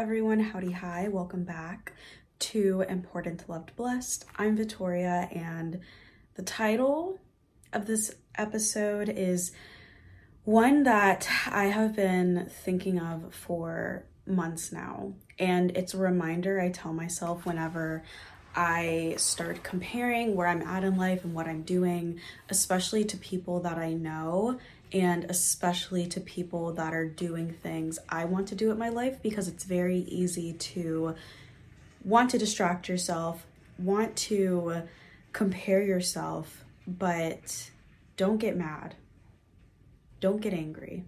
everyone. Howdy, hi. Welcome back to Important Loved Blessed. I'm Vittoria, and the title of this episode is one that I have been thinking of for months now. And it's a reminder I tell myself whenever I start comparing where I'm at in life and what I'm doing, especially to people that I know and especially to people that are doing things I want to do in my life because it's very easy to want to distract yourself, want to compare yourself, but don't get mad. Don't get angry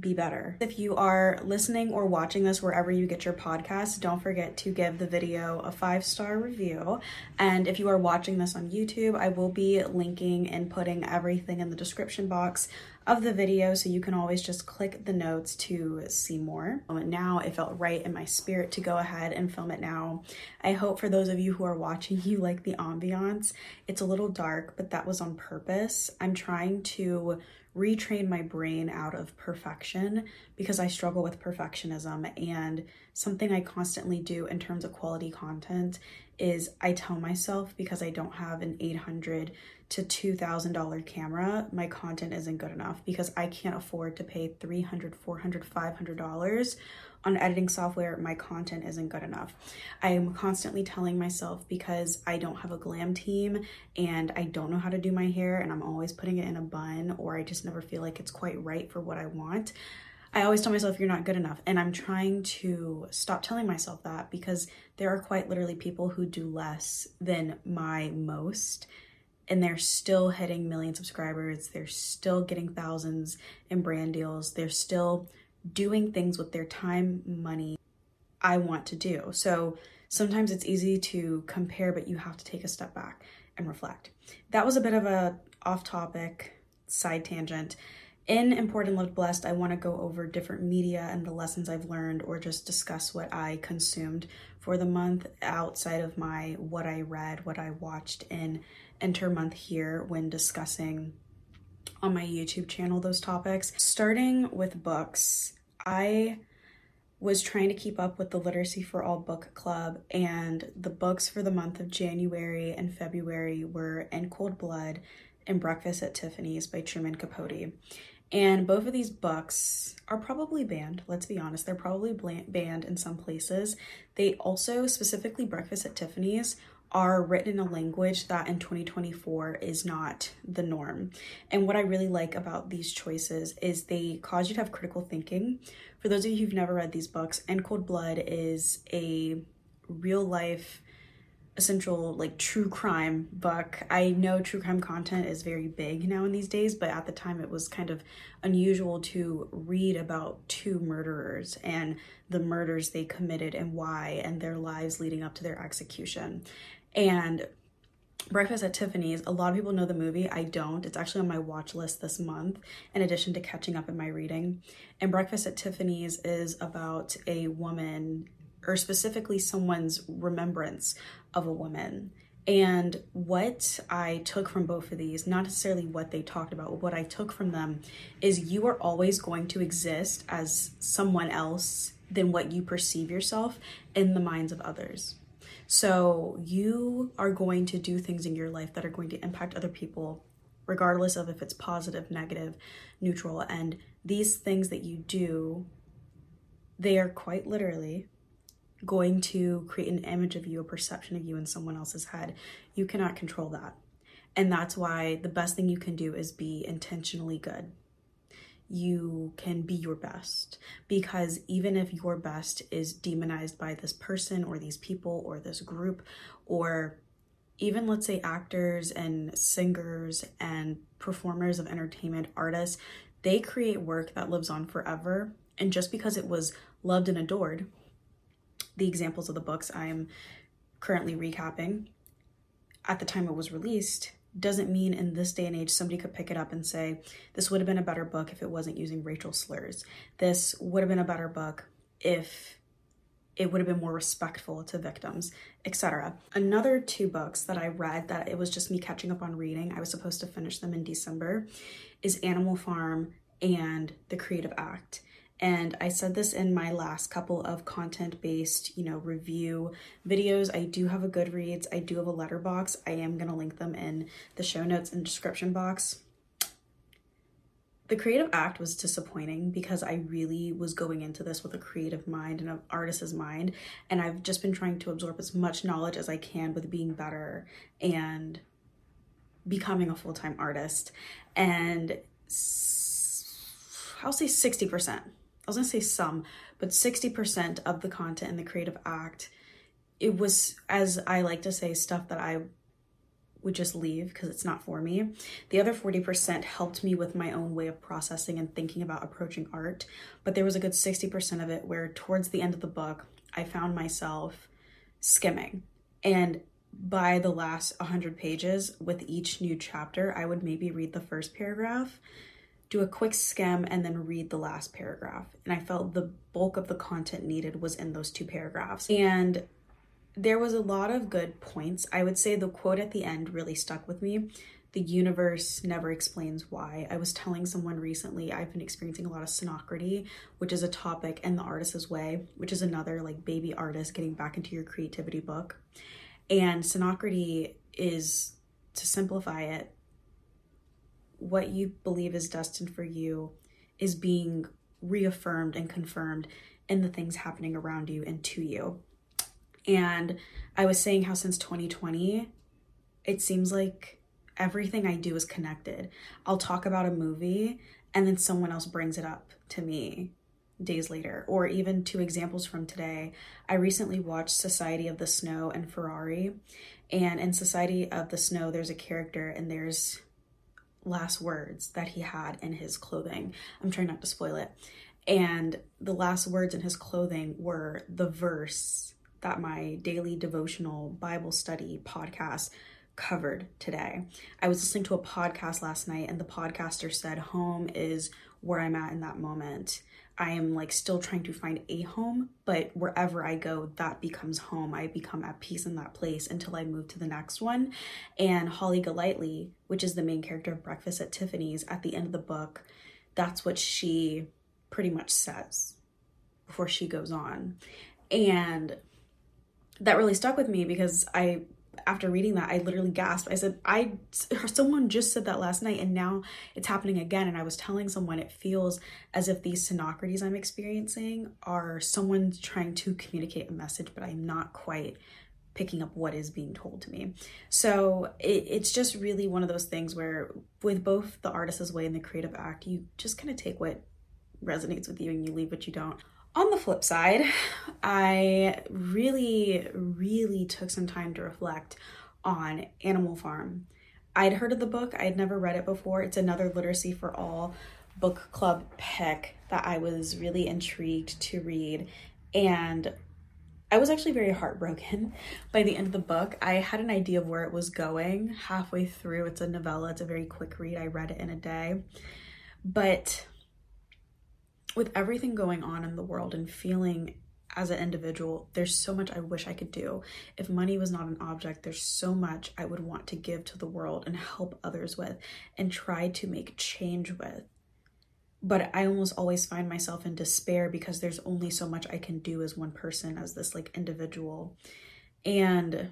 be better. If you are listening or watching this wherever you get your podcast, don't forget to give the video a five star review. And if you are watching this on YouTube, I will be linking and putting everything in the description box of the video so you can always just click the notes to see more. Now it felt right in my spirit to go ahead and film it now. I hope for those of you who are watching, you like the ambiance. It's a little dark, but that was on purpose. I'm trying to retrain my brain out of perfection because I struggle with perfectionism. And something I constantly do in terms of quality content is I tell myself because I don't have an 800 to $2,000 camera, my content isn't good enough because I can't afford to pay $300, $400, $500 on editing software, my content isn't good enough. I am constantly telling myself because I don't have a glam team and I don't know how to do my hair and I'm always putting it in a bun or I just never feel like it's quite right for what I want. I always tell myself you're not good enough. And I'm trying to stop telling myself that because there are quite literally people who do less than my most. And they're still hitting million subscribers. They're still getting thousands in brand deals. They're still doing things with their time, money I want to do. So sometimes it's easy to compare, but you have to take a step back and reflect. That was a bit of a off topic side tangent. In Important Loved Blessed, I want to go over different media and the lessons I've learned or just discuss what I consumed for the month outside of my what I read, what I watched in Enter Month here when discussing on my YouTube channel those topics. Starting with books, I was trying to keep up with the Literacy for All book club, and the books for the month of January and February were In Cold Blood and Breakfast at Tiffany's by Truman Capote. And both of these books are probably banned, let's be honest. They're probably banned in some places. They also, specifically Breakfast at Tiffany's, are written in a language that in 2024 is not the norm. And what I really like about these choices is they cause you to have critical thinking. For those of you who've never read these books, In Cold Blood is a real life essential like true crime book. I know true crime content is very big now in these days, but at the time it was kind of unusual to read about two murderers and the murders they committed and why and their lives leading up to their execution. And Breakfast at Tiffany's, a lot of people know the movie. I don't. It's actually on my watch list this month, in addition to catching up in my reading. And Breakfast at Tiffany's is about a woman, or specifically someone's remembrance of a woman. And what I took from both of these, not necessarily what they talked about, what I took from them is you are always going to exist as someone else than what you perceive yourself in the minds of others. So you are going to do things in your life that are going to impact other people, regardless of if it's positive, negative, neutral. And these things that you do, they are quite literally going to create an image of you, a perception of you in someone else's head. You cannot control that. And that's why the best thing you can do is be intentionally good you can be your best because even if your best is demonized by this person or these people or this group or even let's say actors and singers and performers of entertainment artists they create work that lives on forever and just because it was loved and adored the examples of the books i'm currently recapping at the time it was released doesn't mean in this day and age somebody could pick it up and say, this would have been a better book if it wasn't using racial slurs. This would have been a better book if it would have been more respectful to victims, etc. Another two books that I read that it was just me catching up on reading, I was supposed to finish them in December, is Animal Farm and The Creative Act. And I said this in my last couple of content based, you know, review videos. I do have a Goodreads, I do have a Letterboxd. I am going to link them in the show notes and description box. The creative act was disappointing because I really was going into this with a creative mind and an artist's mind. And I've just been trying to absorb as much knowledge as I can with being better and becoming a full time artist. And I'll say 60%. I was gonna say some, but 60% of the content in the creative act, it was, as I like to say, stuff that I would just leave because it's not for me. The other 40% helped me with my own way of processing and thinking about approaching art. But there was a good 60% of it where, towards the end of the book, I found myself skimming. And by the last 100 pages, with each new chapter, I would maybe read the first paragraph, do a quick skim, and then read the last paragraph. And I felt the bulk of the content needed was in those two paragraphs. And there was a lot of good points. I would say the quote at the end really stuck with me. The universe never explains why. I was telling someone recently I've been experiencing a lot of synocracy, which is a topic in the artist's way, which is another like baby artist getting back into your creativity book. And synocracy is to simplify it, what you believe is destined for you is being reaffirmed and confirmed in the things happening around you and to you. And I was saying how since 2020, it seems like everything I do is connected. I'll talk about a movie and then someone else brings it up to me days later. Or even two examples from today. I recently watched Society of the Snow and Ferrari. And in Society of the Snow, there's a character and there's last words that he had in his clothing. I'm trying not to spoil it. And the last words in his clothing were the verse that my daily devotional Bible study podcast covered today. I was listening to a podcast last night, and the podcaster said, Home is where I'm at in that moment. I am like still trying to find a home, but wherever I go, that becomes home. I become at peace in that place until I move to the next one. And Holly Golightly, which is the main character of Breakfast at Tiffany's, at the end of the book, that's what she pretty much says before she goes on. And that really stuck with me because I after reading that, I literally gasped. I said, I someone just said that last night and now it's happening again. And I was telling someone it feels as if these synocracies I'm experiencing are someone trying to communicate a message, but I'm not quite picking up what is being told to me. So it, it's just really one of those things where with both the artist's way and the creative act, you just kind of take what resonates with you and you leave what you don't. On the flip side, I really, really took some time to reflect on Animal Farm. I'd heard of the book, I'd never read it before. It's another Literacy for All book club pick that I was really intrigued to read. And I was actually very heartbroken by the end of the book. I had an idea of where it was going halfway through. It's a novella, it's a very quick read. I read it in a day. But with everything going on in the world and feeling as an individual, there's so much I wish I could do. If money was not an object, there's so much I would want to give to the world and help others with and try to make change with. But I almost always find myself in despair because there's only so much I can do as one person, as this like individual. And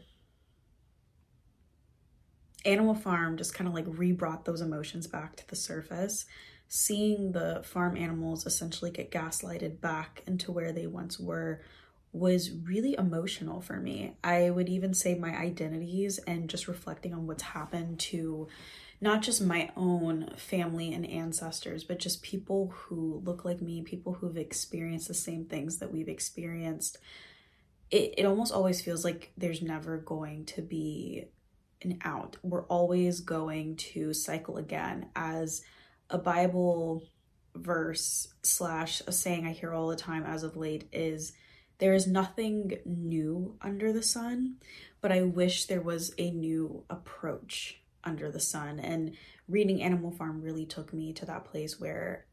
Animal Farm just kind of like re brought those emotions back to the surface seeing the farm animals essentially get gaslighted back into where they once were was really emotional for me. I would even say my identities and just reflecting on what's happened to not just my own family and ancestors, but just people who look like me, people who've experienced the same things that we've experienced. It, it almost always feels like there's never going to be an out. We're always going to cycle again as a Bible verse slash a saying I hear all the time as of late is there is nothing new under the sun, but I wish there was a new approach under the sun. And reading Animal Farm really took me to that place where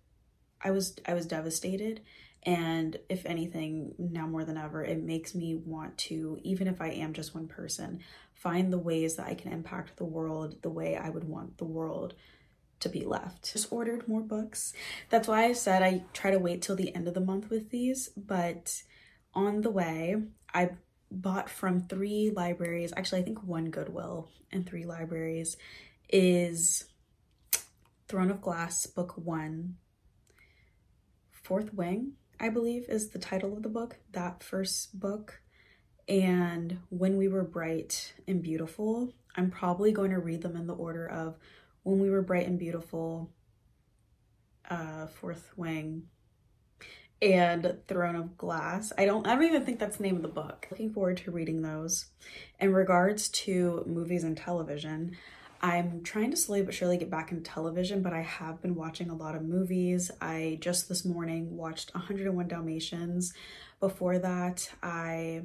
I was I was devastated and if anything now more than ever it makes me want to even if I am just one person find the ways that I can impact the world the way I would want the world to be left. Just ordered more books. That's why I said I try to wait till the end of the month with these, but on the way, I bought from three libraries, actually, I think one Goodwill and three libraries, is Throne of Glass, book one. Fourth Wing, I believe, is the title of the book, that first book. And When We Were Bright and Beautiful. I'm probably going to read them in the order of When We Were Bright and Beautiful, uh, Fourth Wing, and Throne of Glass. I don't I don't even think that's the name of the book. Looking forward to reading those. In regards to movies and television, I'm trying to slowly but surely get back into television, but I have been watching a lot of movies. I just this morning watched 101 Dalmatians. Before that, I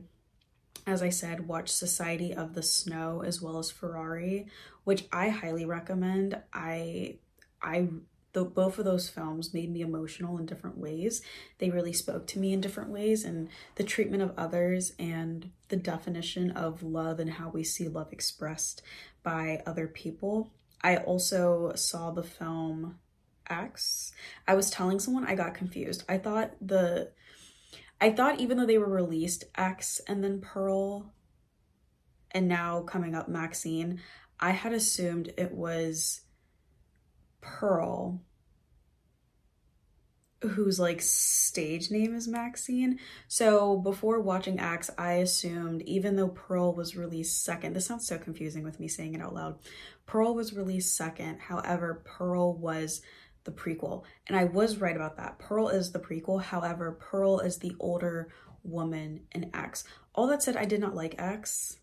as I said, watch Society of the Snow as well as Ferrari, which I highly recommend. I I the, both of those films made me emotional in different ways. They really spoke to me in different ways, and the treatment of others and the definition of love and how we see love expressed by other people. I also saw the film X. I was telling someone I got confused. I thought the I thought even though they were released X and then Pearl and now coming up Maxine, I had assumed it was Pearl, whose like stage name is Maxine. So before watching X, I assumed even though Pearl was released second, this sounds so confusing with me saying it out loud. Pearl was released second, however, Pearl was the prequel. And I was right about that. Pearl is the prequel, however, Pearl is the older woman in X. All that said, I did not like X.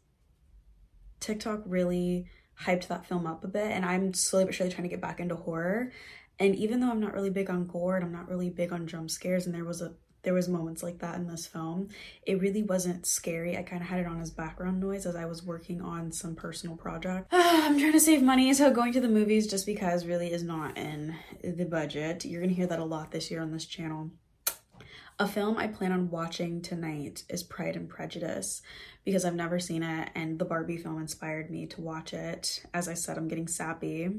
TikTok really hyped that film up a bit and I'm slowly but surely trying to get back into horror. And even though I'm not really big on gore and I'm not really big on jump scares and there was a there was moments like that in this film, it really wasn't scary. I kind of had it on as background noise as I was working on some personal project. I'm trying to save money, so going to the movies just because really is not in the budget. You're gonna hear that a lot this year on this channel. A film I plan on watching tonight is Pride and Prejudice because I've never seen it and the Barbie film inspired me to watch it. As I said, I'm getting sappy.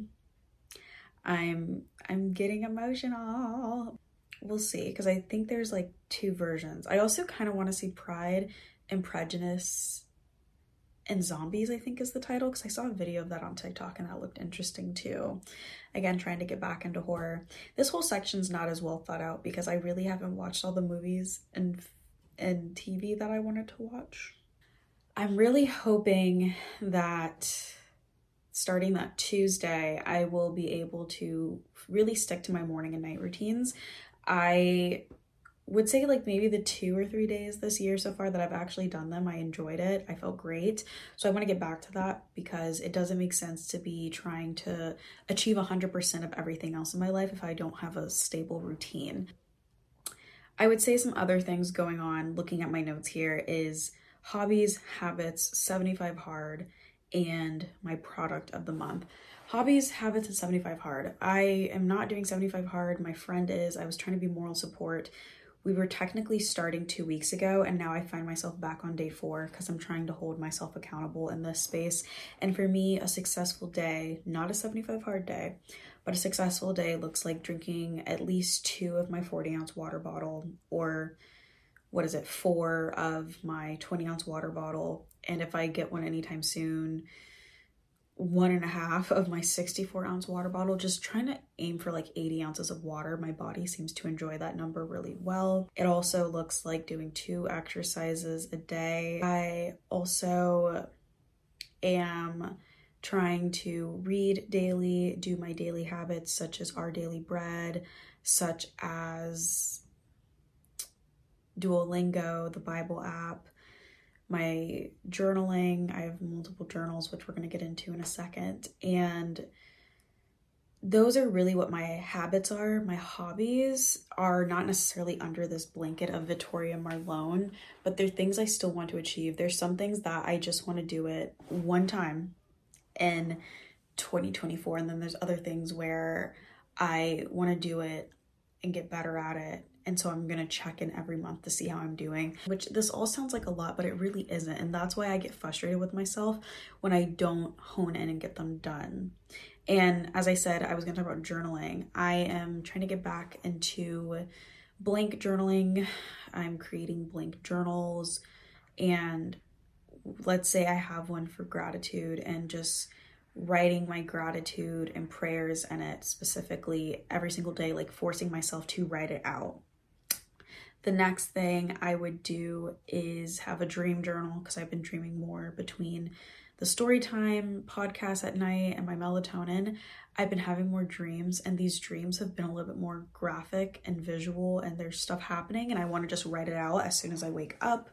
I'm I'm getting emotional. We'll see because I think there's like two versions. I also kind of want to see Pride and Prejudice and Zombies, I think is the title, because I saw a video of that on TikTok and that looked interesting too. Again, trying to get back into horror. This whole section's not as well thought out because I really haven't watched all the movies and and TV that I wanted to watch. I'm really hoping that starting that Tuesday, I will be able to really stick to my morning and night routines. I would say like maybe the two or three days this year so far that I've actually done them, I enjoyed it. I felt great. So I want to get back to that because it doesn't make sense to be trying to achieve 100% of everything else in my life if I don't have a stable routine. I would say some other things going on looking at my notes here is hobbies, habits, 75 hard, and my product of the month. Hobbies, habits, and 75 hard. I am not doing 75 hard. My friend is. I was trying to be moral support we were technically starting two weeks ago, and now I find myself back on day four because I'm trying to hold myself accountable in this space. And for me, a successful day, not a 75 hard day, but a successful day looks like drinking at least two of my 40 ounce water bottle or what is it, four of my 20 ounce water bottle. And if I get one anytime soon, one and a half of my 64 ounce water bottle, just trying to aim for like 80 ounces of water. My body seems to enjoy that number really well. It also looks like doing two exercises a day. I also am trying to read daily, do my daily habits such as our daily bread, such as Duolingo, the Bible app, my journaling. I have multiple journals, which we're going to get into in a second. And those are really what my habits are. My hobbies are not necessarily under this blanket of Vittoria Marlone, but they're things I still want to achieve. There's some things that I just want to do it one time in 2024. And then there's other things where I want to do it and get better at it and so I'm gonna check in every month to see how I'm doing, which this all sounds like a lot, but it really isn't. And that's why I get frustrated with myself when I don't hone in and get them done. And as I said, I was to talk about journaling. I am trying to get back into blank journaling. I'm creating blank journals. And let's say I have one for gratitude and just writing my gratitude and prayers in it specifically every single day, like forcing myself to write it out. The next thing I would do is have a dream journal because I've been dreaming more between the story time podcast at night and my melatonin. I've been having more dreams, and these dreams have been a little bit more graphic and visual, and there's stuff happening, and I want to just write it out as soon as I wake up.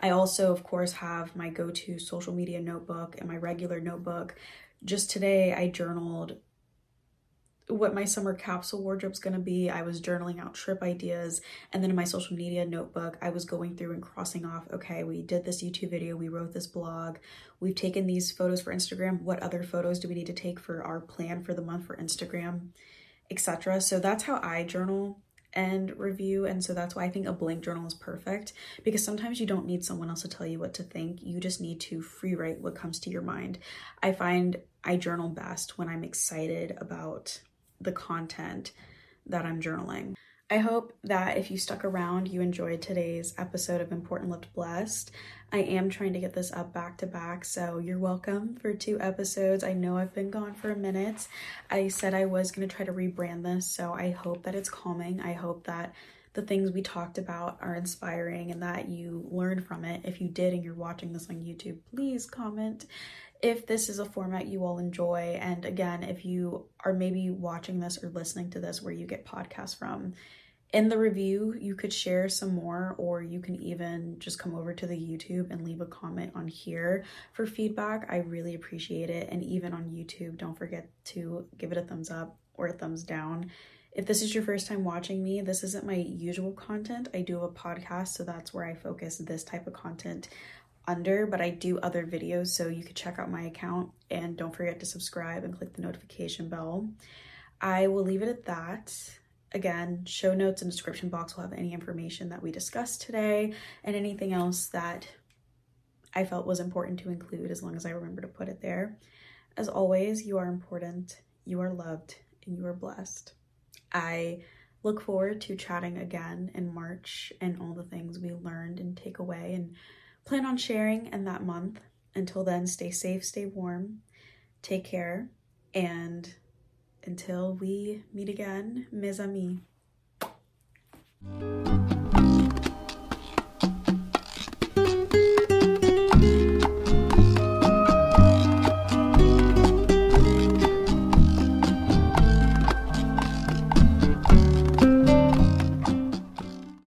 I also, of course, have my go to social media notebook and my regular notebook. Just today, I journaled what my summer capsule wardrobe's to be. I was journaling out trip ideas. And then in my social media notebook, I was going through and crossing off okay, we did this YouTube video, we wrote this blog, we've taken these photos for Instagram. What other photos do we need to take for our plan for the month for Instagram, etc. So that's how I journal and review. And so that's why I think a blank journal is perfect because sometimes you don't need someone else to tell you what to think. You just need to free write what comes to your mind. I find I journal best when I'm excited about the content that I'm journaling. I hope that if you stuck around, you enjoyed today's episode of Important Loved Blessed. I am trying to get this up back to back, so you're welcome for two episodes. I know I've been gone for a minute. I said I was going to try to rebrand this, so I hope that it's calming. I hope that the things we talked about are inspiring and that you learned from it. If you did and you're watching this on YouTube, please comment if this is a format you all enjoy. And again, if you are maybe watching this or listening to this where you get podcasts from, in the review, you could share some more, or you can even just come over to the YouTube and leave a comment on here for feedback. I really appreciate it. And even on YouTube, don't forget to give it a thumbs up or a thumbs down. If this is your first time watching me, this isn't my usual content. I do have a podcast, so that's where I focus this type of content under, but I do other videos, so you could check out my account and don't forget to subscribe and click the notification bell. I will leave it at that. Again, show notes and description box will have any information that we discussed today and anything else that I felt was important to include as long as I remember to put it there. As always, you are important, you are loved, and you are blessed. I look forward to chatting again in March and all the things we learned and take away and plan on sharing in that month. Until then, stay safe, stay warm, take care, and until we meet again, mes amis.